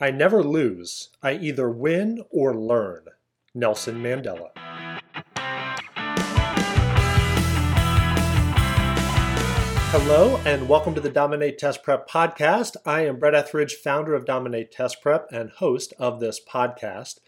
I never lose. I either win or learn. Nelson Mandela. Hello, and welcome to the Dominate Test Prep podcast. I am Brett Etheridge, founder of Dominate Test Prep and host of this podcast.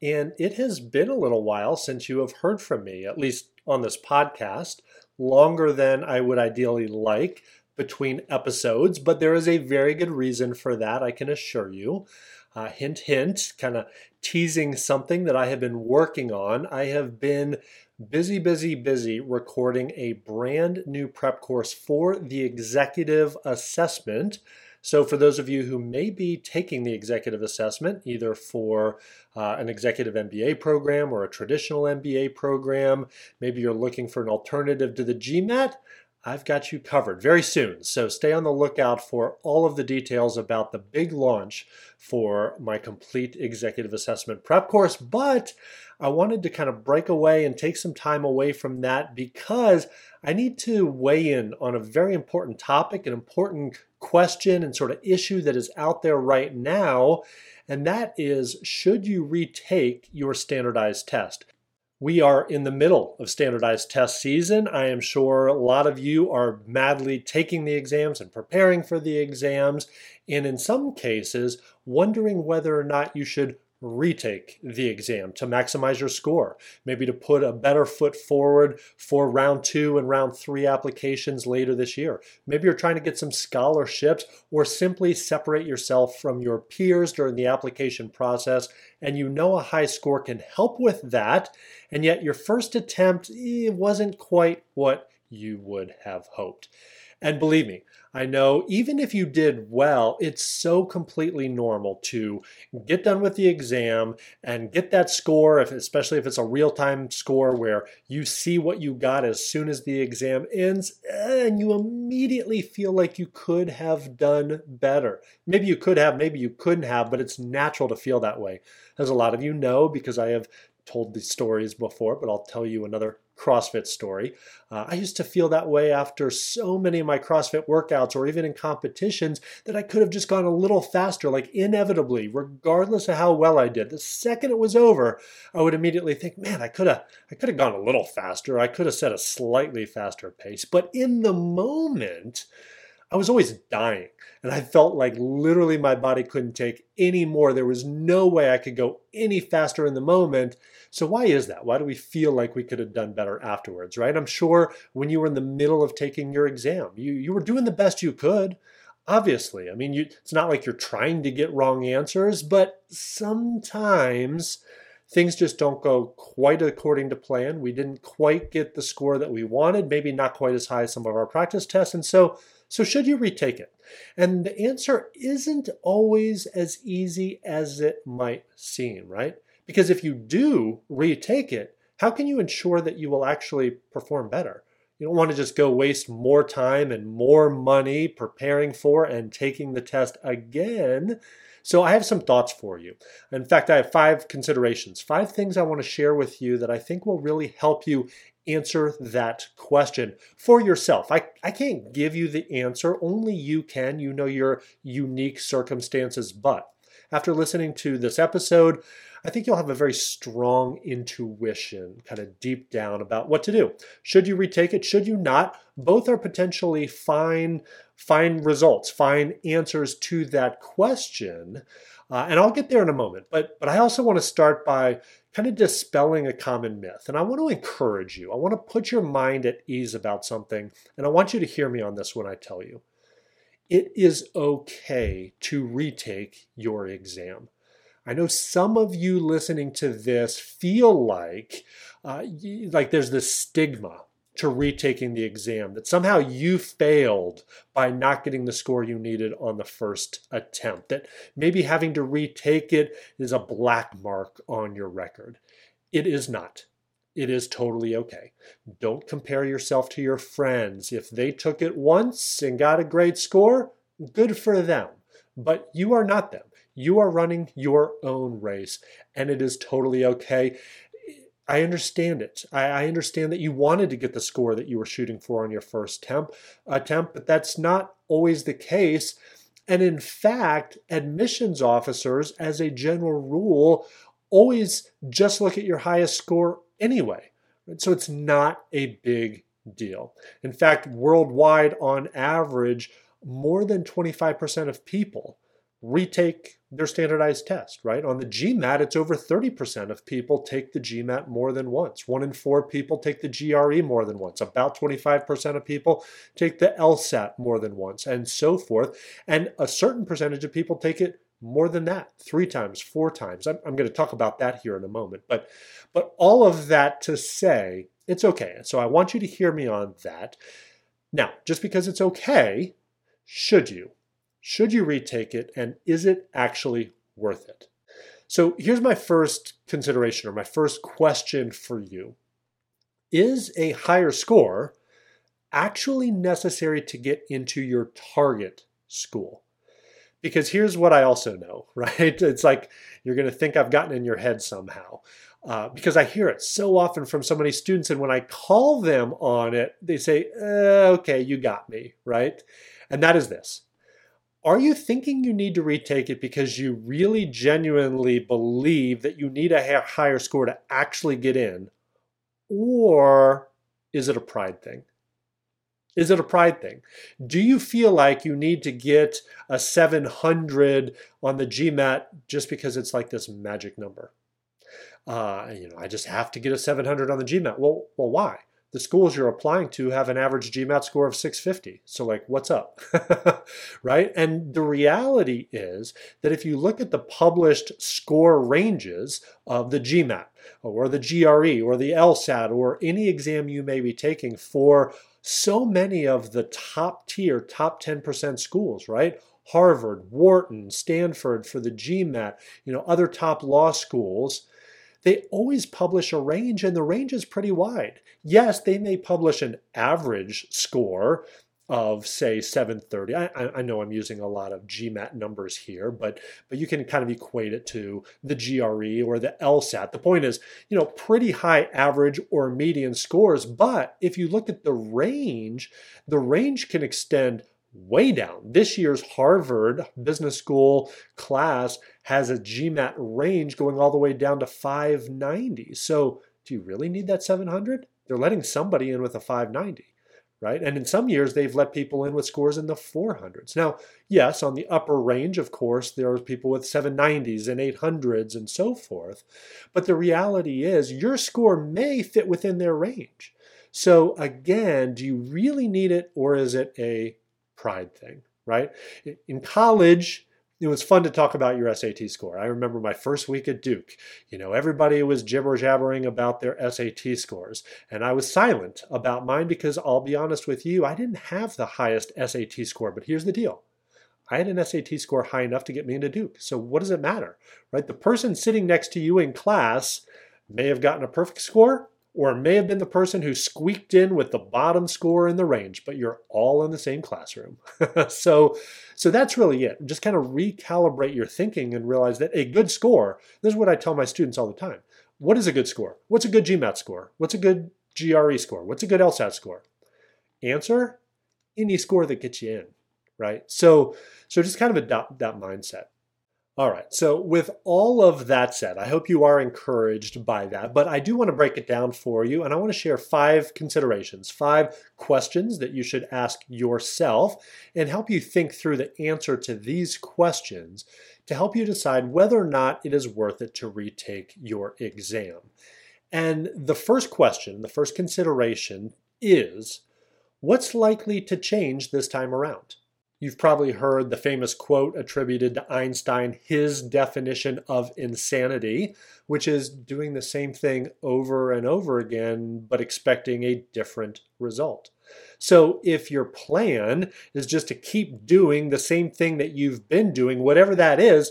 And it has been a little while since you have heard from me, at least on this podcast, longer than I would ideally like between episodes, but there is a very good reason for that, I can assure you. Uh, hint, hint, kind of teasing something that I have been working on. I have been busy, busy, busy recording a brand new prep course for the executive assessment. So, for those of you who may be taking the executive assessment, either for uh, an executive MBA program or a traditional MBA program, maybe you're looking for an alternative to the GMAT, I've got you covered very soon. So stay on the lookout for all of the details about the big launch for my complete executive assessment prep course. But I wanted to kind of break away and take some time away from that because I need to weigh in on a very important topic, an important question and sort of issue that is out there right now. And that is should you retake your standardized test? We are in the middle of standardized test season. I am sure a lot of you are madly taking the exams and preparing for the exams, and in some cases, wondering whether or not you should retake the exam to maximize your score, maybe to put a better foot forward for round two and round three applications later this year. Maybe you're trying to get some scholarships or simply separate yourself from your peers during the application process, and you know a high score can help with that, and yet your first attempt eh, wasn't quite what you would have hoped. And believe me, I know even if you did well, it's so completely normal to get done with the exam and get that score, if, especially if it's a real time score where you see what you got as soon as the exam ends, and you immediately feel like you could have done better. Maybe you could have, maybe you couldn't have, but it's natural to feel that way. As a lot of you know, because I have told these stories before, but I'll tell you another CrossFit story. Uh, I used to feel that way after so many of my CrossFit workouts or even in competitions that I could have just gone a little faster, like inevitably, regardless of how well I did. The second it was over, I would immediately think, man, I could have I could have gone a little faster. I could have set a slightly faster pace. But in the moment, I was always dying. And I felt like literally my body couldn't take any more. There was no way I could go any faster in the moment. So, why is that? Why do we feel like we could have done better afterwards, right? I'm sure when you were in the middle of taking your exam, you, you were doing the best you could. Obviously, I mean, you, it's not like you're trying to get wrong answers, but sometimes things just don't go quite according to plan. We didn't quite get the score that we wanted, maybe not quite as high as some of our practice tests. And so, so should you retake it? And the answer isn't always as easy as it might seem, right? Because if you do retake it, how can you ensure that you will actually perform better? You don't want to just go waste more time and more money preparing for and taking the test again so I have some thoughts for you. In fact, I have five considerations, five things I want to share with you that I think will really help you answer that question for yourself. I, I can't give you the answer, only you can. You know your unique circumstances. But after listening to this episode, I think you'll have a very strong intuition, kind of deep down, about what to do. Should you retake it? Should you not? Both are potentially fine, fine results, fine answers to that question. Uh, and I'll get there in a moment. But but I also want to start by kind of dispelling a common myth. And I want to encourage you. I want to put your mind at ease about something. And I want you to hear me on this when I tell you. It is okay to retake your exam. I know some of you listening to this feel like uh, like there's this stigma to retaking the exam that somehow you failed by not getting the score you needed on the first attempt that maybe having to retake it is a black mark on your record. It is not. It is totally okay. Don't compare yourself to your friends. If they took it once and got a great score good for them. But you are not them you are running your own race, and it is totally okay. I understand it. I, understand that you wanted to get the score that you were shooting for on your first temp, attempt, but that's not always the case. And in fact, admissions officers, as a general rule, always just look at your highest score anyway. So it's not a big deal. In fact, worldwide, on average, more than 25% of people retake their standardized test, right? On the GMAT, it's over 30% of people take the GMAT more than once. One in four people take the GRE more than once. About 25% of people take the LSAT more than once, and so forth. And a certain percentage of people take it more than that, three times, four times. I'm, I'm going to talk about that here in a moment. But, but all of that to say, it's okay. So I want you to hear me on that. Now, just because it's okay, should you? Should you retake it? And is it actually worth it? So here's my first consideration or my first question for you Is a higher score actually necessary to get into your target school? because here's what I also know, right? It's like you're going to think I've gotten in your head somehow. Uh, because I hear it so often from so many students, and when I call them on it, they say, uh, "Okay, you got me," right? And that is this: Are you thinking you need to retake it because you really genuinely believe that you need a higher score to actually get in, or is it a pride thing? Is it a pride thing? Do you feel like you need to get a 700 on the GMAT just because it's like this magic number? Uh, you know, I just have to get a 700 on the GMAT. Well, well, why? The schools you're applying to have an average GMAT score of 650. So, like, what's up? right? And the reality is that if you look at the published score ranges of the GMAT or the GRE or the LSAT or any exam you may be taking for so many of the top tier, top 10% schools, right? Harvard, Wharton, Stanford for the GMAT, you know, other top law schools, they always publish a range and the range is pretty wide. Yes, they may publish an average score of say 730 I, I, know i'm using a lot of gmat numbers here but but you can kind of equate it to the gre or the lsat the point is you know pretty high average or median scores but if you look at the range the range can extend way down this year's harvard business school class has a gmat range going all the way down to 590 so do you really need that 700 they're letting somebody in with a 590 right? And in some years, they've let people in with scores in the 400s. Now, yes, on the upper range, of course, there are people with 790s and 800s and so forth. But the reality is, your score may fit within their range. So, again, do you really need it or is it a pride thing, right? In college, it was fun to talk about your SAT score. I remember my first week at Duke. You know, everybody was jibber jabbering about their SAT scores, and I was silent about mine because I'll be honest with you, I didn't have the highest SAT score. But here's the deal I had an SAT score high enough to get me into Duke. So what does it matter, right? The person sitting next to you in class may have gotten a perfect score, or may have been the person who squeaked in with the bottom score in the range, but you're all in the same classroom. so, so that's really it. Just kind of recalibrate your thinking and realize that a good score, this is what I tell my students all the time. What is a good score? What's a good GMAT score? What's a good GRE score? What's a good LSAT score? Answer, any score that gets you in, right? So, so just kind of adopt that mindset. All right. So, with all of that said, I hope you are encouraged by that. But I do want to break it down for you, and I want to share five considerations, five questions that you should ask yourself, and help you think through the answer to these questions to help you decide whether or not it is worth it to retake your exam. And the first question, the first consideration is what's likely to change this time around? You've probably heard the famous quote attributed to Einstein, his definition of insanity, which is doing the same thing over and over again, but expecting a different result. So if your plan is just to keep doing the same thing that you've been doing, whatever that is,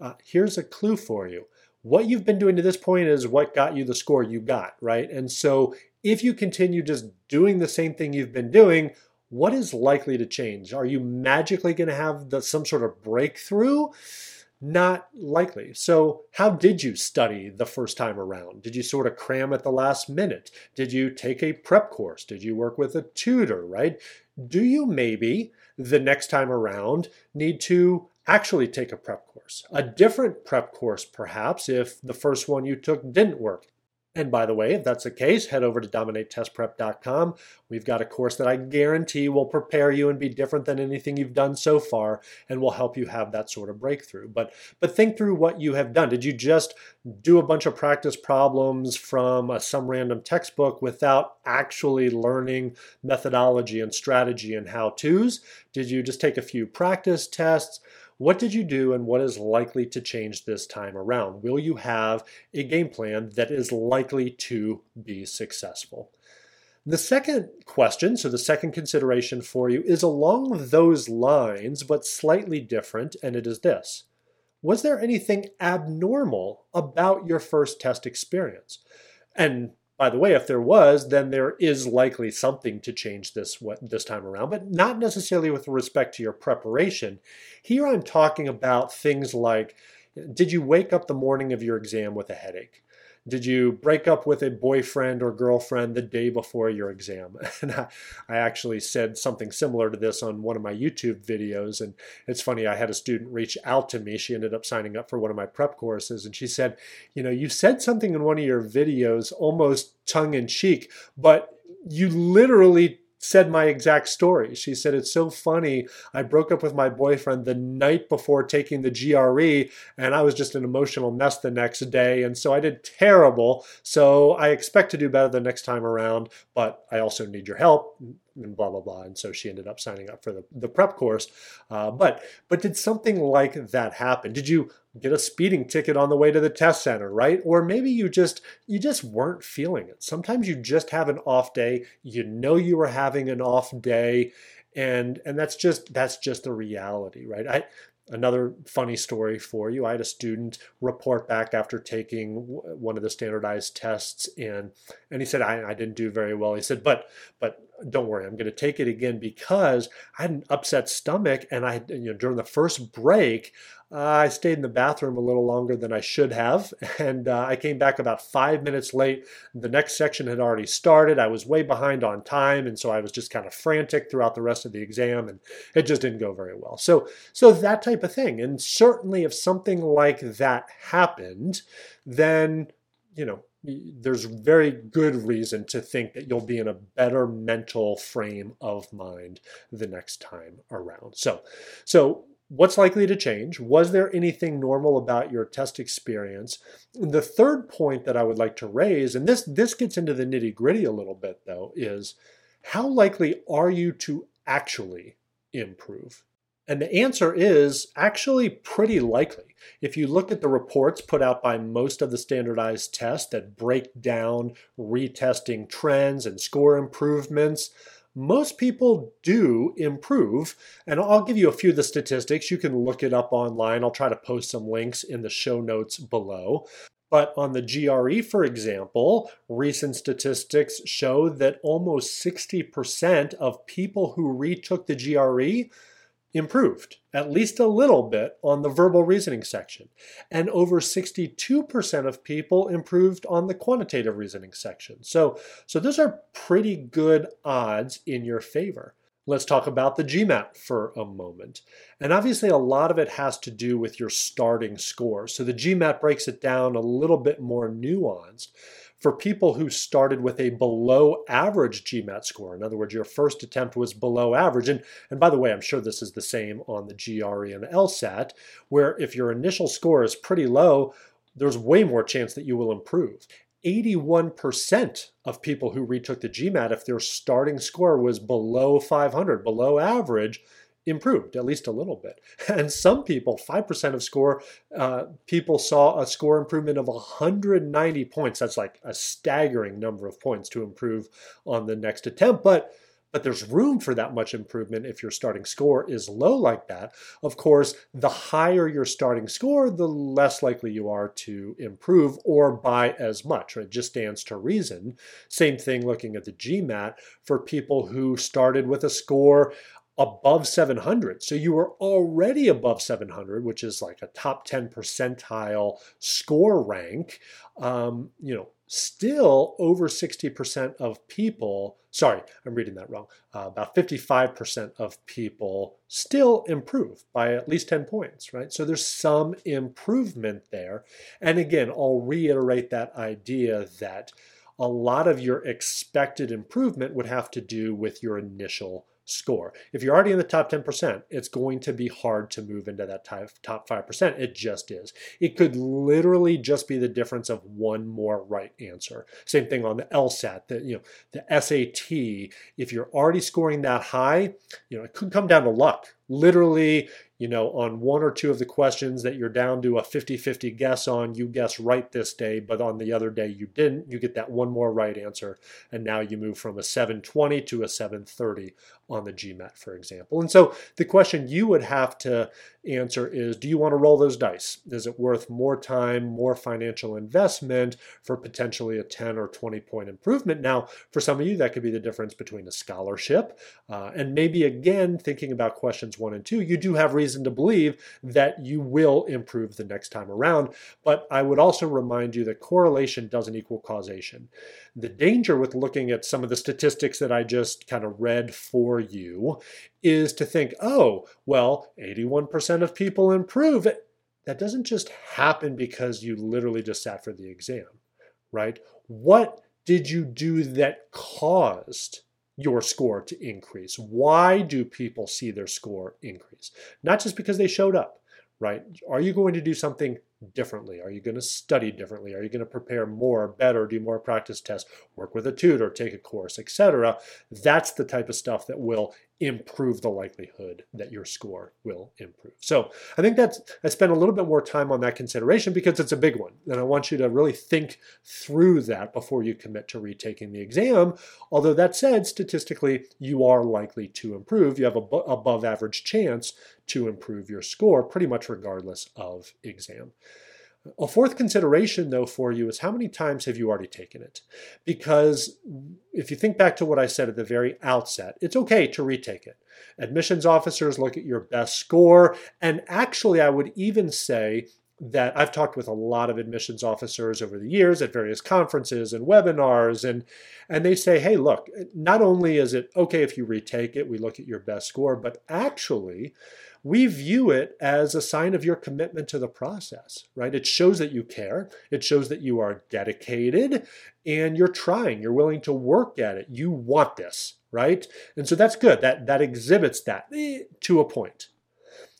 uh, here's a clue for you. What you've been doing to this point is what got you the score you got, right? And so if you continue just doing the same thing you've been doing, what is likely to change? Are you magically going to have the, some sort of breakthrough? Not likely. So, how did you study the first time around? Did you sort of cram at the last minute? Did you take a prep course? Did you work with a tutor, right? Do you maybe the next time around need to actually take a prep course? A different prep course, perhaps, if the first one you took didn't work. And by the way, if that's the case, head over to dominatetestprep.com. We've got a course that I guarantee will prepare you and be different than anything you've done so far and will help you have that sort of breakthrough. But but think through what you have done. Did you just do a bunch of practice problems from a, some random textbook without actually learning methodology and strategy and how-tos? Did you just take a few practice tests? What did you do and what is likely to change this time around? Will you have a game plan that is likely to be successful? The second question, so the second consideration for you, is along those lines, but slightly different, and it is this Was there anything abnormal about your first test experience? And by the way, if there was, then there is likely something to change this this time around, but not necessarily with respect to your preparation. Here I'm talking about things like did you wake up the morning of your exam with a headache? Did you break up with a boyfriend or girlfriend the day before your exam? And I, I, actually said something similar to this on one of my YouTube videos. And it's funny, I had a student reach out to me. She ended up signing up for one of my prep courses. And she said, You know, you said something in one of your videos almost tongue in cheek, but you literally said my exact story. She said, It's so funny. I broke up with my boyfriend the night before taking the GRE, and I was just an emotional mess the next day. And so I did terrible. So I expect to do better the next time around, but I also need your help and blah blah blah and so she ended up signing up for the, the prep course uh, but but did something like that happen did you get a speeding ticket on the way to the test center right or maybe you just you just weren't feeling it sometimes you just have an off day you know you were having an off day and and that's just that's just the reality right i Another funny story for you. I had a student report back after taking one of the standardized tests, and and he said I, I didn't do very well. He said, but but don't worry, I'm going to take it again because I had an upset stomach, and I you know during the first break uh, I stayed in the bathroom a little longer than I should have, and uh, I came back about five minutes late. The next section had already started. I was way behind on time, and so I was just kind of frantic throughout the rest of the exam, and it just didn't go very well. So, so that type of thing. And certainly, if something like that happened, then you know there's very good reason to think that you'll be in a better mental frame of mind the next time around. So, so What's likely to change? Was there anything normal about your test experience? The third point that I would like to raise, and this, this gets into the nitty gritty a little bit though, is how likely are you to actually improve? And the answer is actually pretty likely. If you look at the reports put out by most of the standardized tests that break down retesting trends and score improvements, most people do improve. And I'll give you a few of the statistics. You can look it up online. I'll try to post some links in the show notes below. But on the GRE, for example, recent statistics show that almost 60% of people who retook the GRE improved at least a little bit on the verbal reasoning section. And over 62% of people improved on the quantitative reasoning section. So, so those are pretty good odds in your favor. Let's talk about the GMAT for a moment. And obviously, a lot of it has to do with your starting score. So the GMAT breaks it down a little bit more nuanced for people who started with a below average GMAT score. In other words, your first attempt was below average. And, and by the way, I'm sure this is the same on the GRE and LSAT, where if your initial score is pretty low, there's way more chance that you will improve. 81% of people who retook the GMAT, if their starting score was below 500, below average, improved at least a little bit. And some people, 5% of score, uh, people saw a score improvement of 190 points. That's like a staggering number of points to improve on the next attempt. But but there's room for that much improvement if your starting score is low like that. Of course, the higher your starting score, the less likely you are to improve or by as much. Right? It just stands to reason. Same thing looking at the GMAT for people who started with a score above 700. So you were already above 700, which is like a top 10 percentile score rank. Um, you know, still over 60% of people, sorry, I'm reading that wrong, uh, about 55% of people still improve by at least 10 points, right? So there's some improvement there. And again, I'll reiterate that idea that a lot of your expected improvement would have to do with your initial score. If you're already in the top 10%, it's going to be hard to move into that top 5%. It just is. It could literally just be the difference of one more right answer. Same thing on the LSAT, the, you know, the SAT. If you're already scoring that high, you know, it could come down to luck. Literally, you know, on one or two of the questions that you're down to a 50 50 guess on, you guess right this day, but on the other day you didn't. You get that one more right answer. And now you move from a 720 to a 730 on the GMAT, for example. And so the question you would have to answer is do you want to roll those dice? Is it worth more time, more financial investment for potentially a 10 or 20 point improvement? Now, for some of you, that could be the difference between a scholarship uh, and maybe again, thinking about questions one and two, you do have reason to believe that you will improve the next time around. But I would also remind you that correlation doesn't equal causation. The danger with looking at some of the statistics that I just kind of read for you is to think, oh, well, 81% of people improve. That doesn't just happen because you literally just sat for the exam, right? What did you do that caused your score to increase? Why do people see their score increase? Not just because they showed up, right? Are you going to do something differently? Are you going to study differently? Are you going to prepare more, better, do more practice tests, work with a tutor, take a course, etc.? That's the type of stuff that will improve the likelihood that your score will improve. So I think that's I spent a little bit more time on that consideration because it's a big one. And I want you to really think through that before you commit to retaking the exam. Although that said, statistically, you are likely to improve. You have a above average chance to improve your score pretty much regardless of exam. A fourth consideration, though, for you is how many times have you already taken it? Because if you think back to what I said at the very outset, it's okay to retake it. Admissions officers look at your best score, and actually, I would even say that I've talked with a lot of admissions officers over the years at various conferences and webinars, and and they say, hey, look, not only is it okay if you retake it, we look at your best score, but actually, we view it as a sign of your commitment to the process, right? It shows that you care. It shows that you are dedicated and you're trying. You're willing to work at it. You want this, right? And so that's good. That that exhibits that eh, to a point.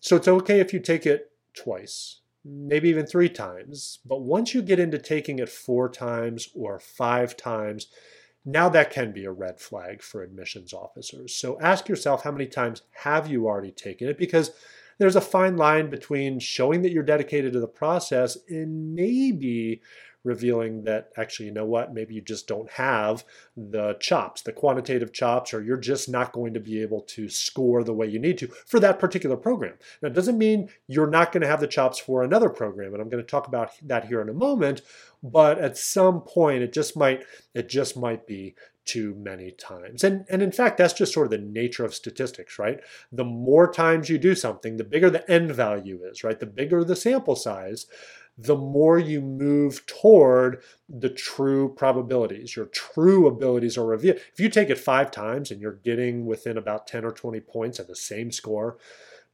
So it's okay if you take it twice, maybe even three times. But once you get into taking it four times or five times, now that can be a red flag for admissions officers. So ask yourself how many times have you already taken it because there's a fine line between showing that you're dedicated to the process and maybe revealing that actually, you know what, maybe you just don't have the chops, the quantitative chops, or you're just not going to be able to score the way you need to for that particular program. Now, it doesn't mean you're not going to have the chops for another program, and I'm going to talk about that here in a moment, but at some point it just might it just might be too many times. And, and in fact, that's just sort of the nature of statistics, right? The more times you do something, the bigger the end value is, right? The bigger the sample size, the more you move toward the true probabilities. Your true abilities are revealed. If you take it five times and you're getting within about 10 or 20 points at the same score,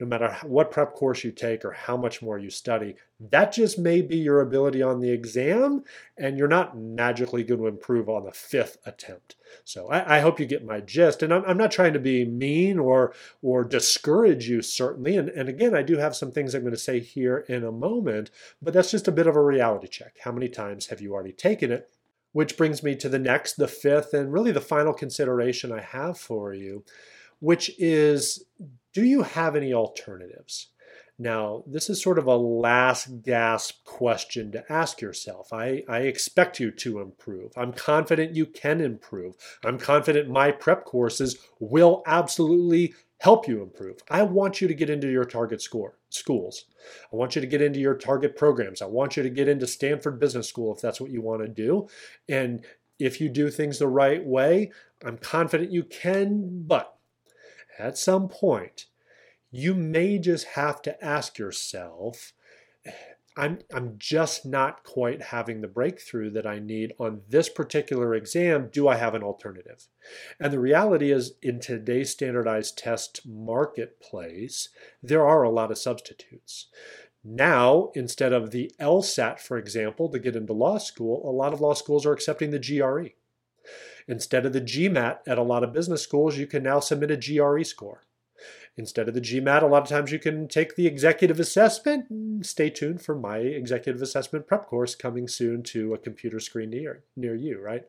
no matter what prep course you take or how much more you study, that just may be your ability on the exam, and you're not magically going to improve on the fifth attempt. So I, I hope you get my gist. And I'm, I'm, not trying to be mean or or discourage you, certainly. And, and again, I do have some things I'm going to say here in a moment, but that's just a bit of a reality check. How many times have you already taken it? Which brings me to the next, the fifth, and really the final consideration I have for you, which is do you have any alternatives? Now, this is sort of a last gasp question to ask yourself. I, I expect you to improve. I'm confident you can improve. I'm confident my prep courses will absolutely help you improve. I want you to get into your target score schools. I want you to get into your target programs. I want you to get into Stanford Business School if that's what you want to do. And if you do things the right way, I'm confident you can, but at some point, you may just have to ask yourself, I'm, I'm just not quite having the breakthrough that I need on this particular exam. Do I have an alternative? And the reality is, in today's standardized test marketplace, there are a lot of substitutes. Now, instead of the LSAT, for example, to get into law school, a lot of law schools are accepting the GRE. Instead of the GMAT at a lot of business schools, you can now submit a GRE score. Instead of the GMAT, a lot of times you can take the executive assessment. Stay tuned for my executive assessment prep course coming soon to a computer screen near, near you, right?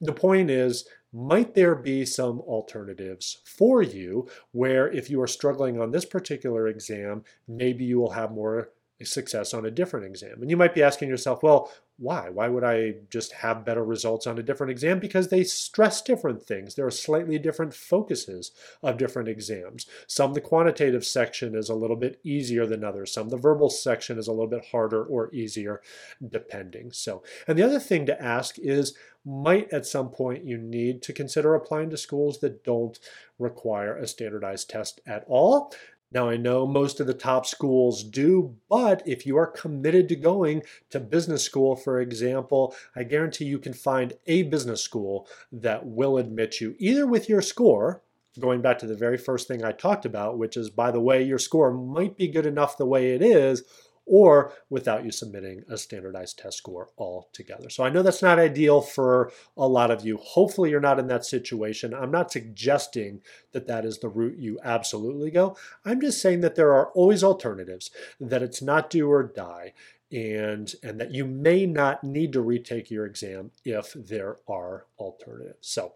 The point is, might there be some alternatives for you where if you are struggling on this particular exam, maybe you will have more success on a different exam. And you might be asking yourself, well, why? Why would I just have better results on a different exam? Because they stress different things. There are slightly different focuses of different exams. Some the quantitative section is a little bit easier than others. Some the verbal section is a little bit harder or easier, depending. So, and the other thing to ask is, might at some point you need to consider applying to schools that don't require a standardized test at all. Now, I know most of the top schools do, but if you are committed to going to business school, for example, I guarantee you can find a business school that will admit you either with your score, going back to the very first thing I talked about, which is, by the way, your score might be good enough the way it is, or without you submitting a standardized test score altogether. So I know that's not ideal for a lot of you. Hopefully, you're not in that situation. I'm not suggesting that that is the route you absolutely go. I'm just saying that there are always alternatives, that it's not do or die. And, and that you may not need to retake your exam if there are alternatives. So,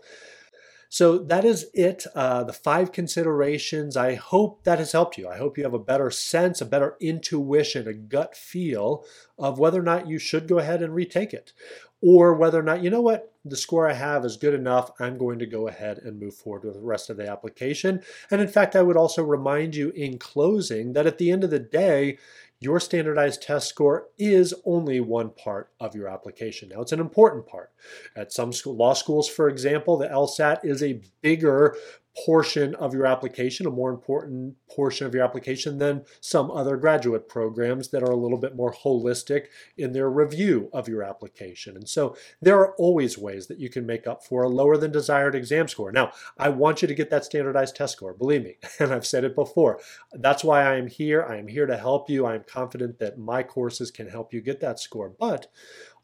so that is it. Uh, the five considerations. I hope that has helped you. I hope you have a better sense, a better intuition, a gut feel of whether or not you should go ahead and retake it, or whether or not, you know what, the score I have is good enough. I'm going to go ahead and move forward with the rest of the application. And in fact, I would also remind you in closing that at the end of the day, your standardized test score is only one part of your application. Now, it's an important part. At some school, law schools, for example, the LSAT is a bigger portion of your application, a more important portion of your application than some other graduate programs that are a little bit more holistic in their review of your application. And so there are always ways that you can make up for a lower than desired exam score. Now, I want you to get that standardized test score, believe me, and I've said it before. That's why I am here. I am here to help you. I am confident that my courses can help you get that score. But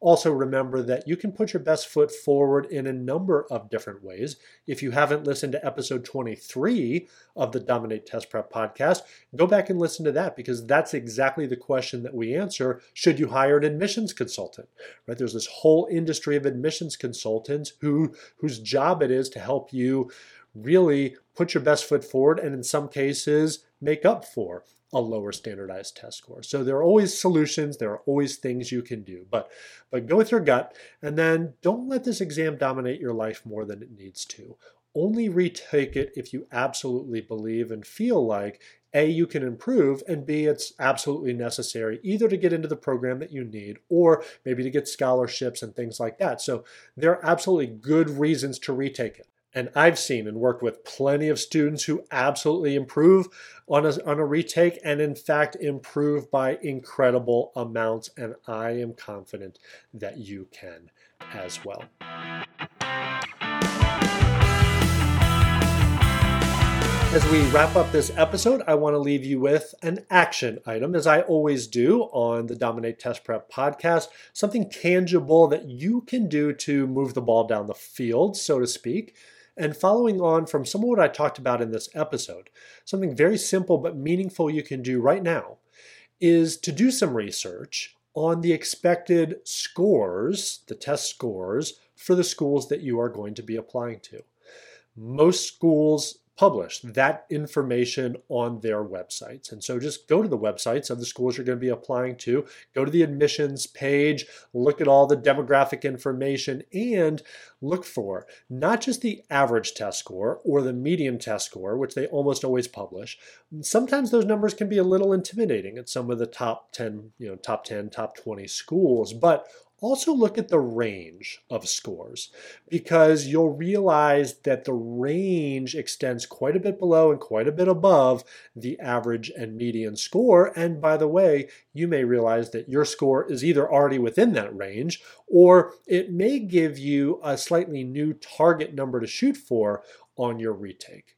also, remember that you can put your best foot forward in a number of different ways. If you haven't listened to episode 23 of the Dominate Test Prep podcast, go back and listen to that because that's exactly the question that we answer. Should you hire an admissions consultant? Right? There's this whole industry of admissions consultants who whose job it is to help you really put your best foot forward and in some cases make up for a lower standardized test score. So there are always solutions, there are always things you can do, but but go with your gut and then don't let this exam dominate your life more than it needs to. Only retake it if you absolutely believe and feel like a, you can improve, and B, it's absolutely necessary either to get into the program that you need or maybe to get scholarships and things like that. So there are absolutely good reasons to retake it. And I've seen and worked with plenty of students who absolutely improve on a, on a retake and, in fact, improve by incredible amounts. And I am confident that you can as well. As we wrap up this episode, I want to leave you with an action item, as I always do on the Dominate Test Prep podcast, something tangible that you can do to move the ball down the field, so to speak. And following on from some of what I talked about in this episode, something very simple but meaningful you can do right now is to do some research on the expected scores, the test scores, for the schools that you are going to be applying to. Most schools publish that information on their websites. And so just go to the websites of the schools you're going to be applying to, go to the admissions page, look at all the demographic information, and look for not just the average test score or the median test score, which they almost always publish. Sometimes those numbers can be a little intimidating at some of the top 10, you know, top 10, top 20 schools, but also look at the range of scores because you'll realize that the range extends quite a bit below and quite a bit above the average and median score. And by the way, you may realize that your score is either already within that range or it may give you a slightly new target number to shoot for on your retake.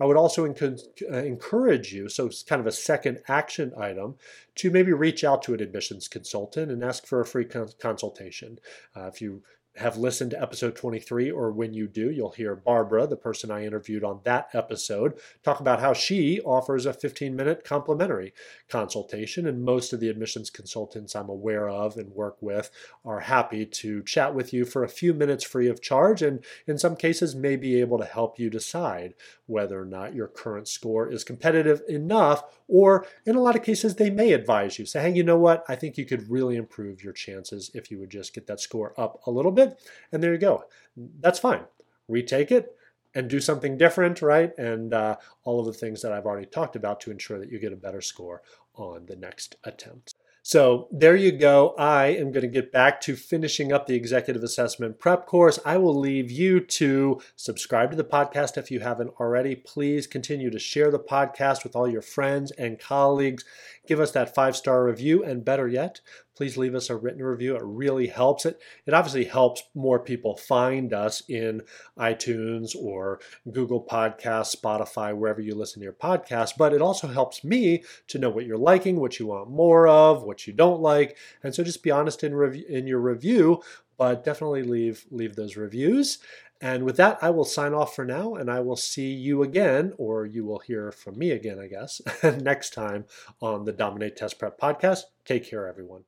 I would also uh, encourage you, so it's kind of a second action item, to maybe reach out to an admissions consultant and ask for a free consultation. Uh, if you have listened to episode 23, or when you do, you'll hear Barbara, the person I interviewed on that episode, talk about how she offers a 15 minute complimentary consultation. And most of the admissions consultants I'm aware of and work with are happy to chat with you for a few minutes free of charge, and in some cases, may be able to help you decide whether or not your current score is competitive enough, or in a lot of cases, they may advise you say, hey, you know what? I think you could really improve your chances if you would just get that score up a little bit. And there you go. That's fine. Retake it and do something different, right? And uh, all of the things that I've already talked about to ensure that you get a better score on the next attempt. So there you go. I am going to get back to finishing up the executive assessment prep course. I will leave you to subscribe to the podcast if you haven't already. Please continue to share the podcast with all your friends and colleagues. Give us that five star review, and better yet, please leave us a written review. It really helps. It it obviously helps more people find us in iTunes or Google Podcasts, Spotify, wherever you listen to your podcast. But it also helps me to know what you're liking, what you want more of, what you don't like, and so just be honest in review in your review. But definitely leave leave those reviews. And with that, I will sign off for now, and I will see you again, or you will hear from me again, I guess, next time on the Dominate Test Prep podcast. Take care, everyone.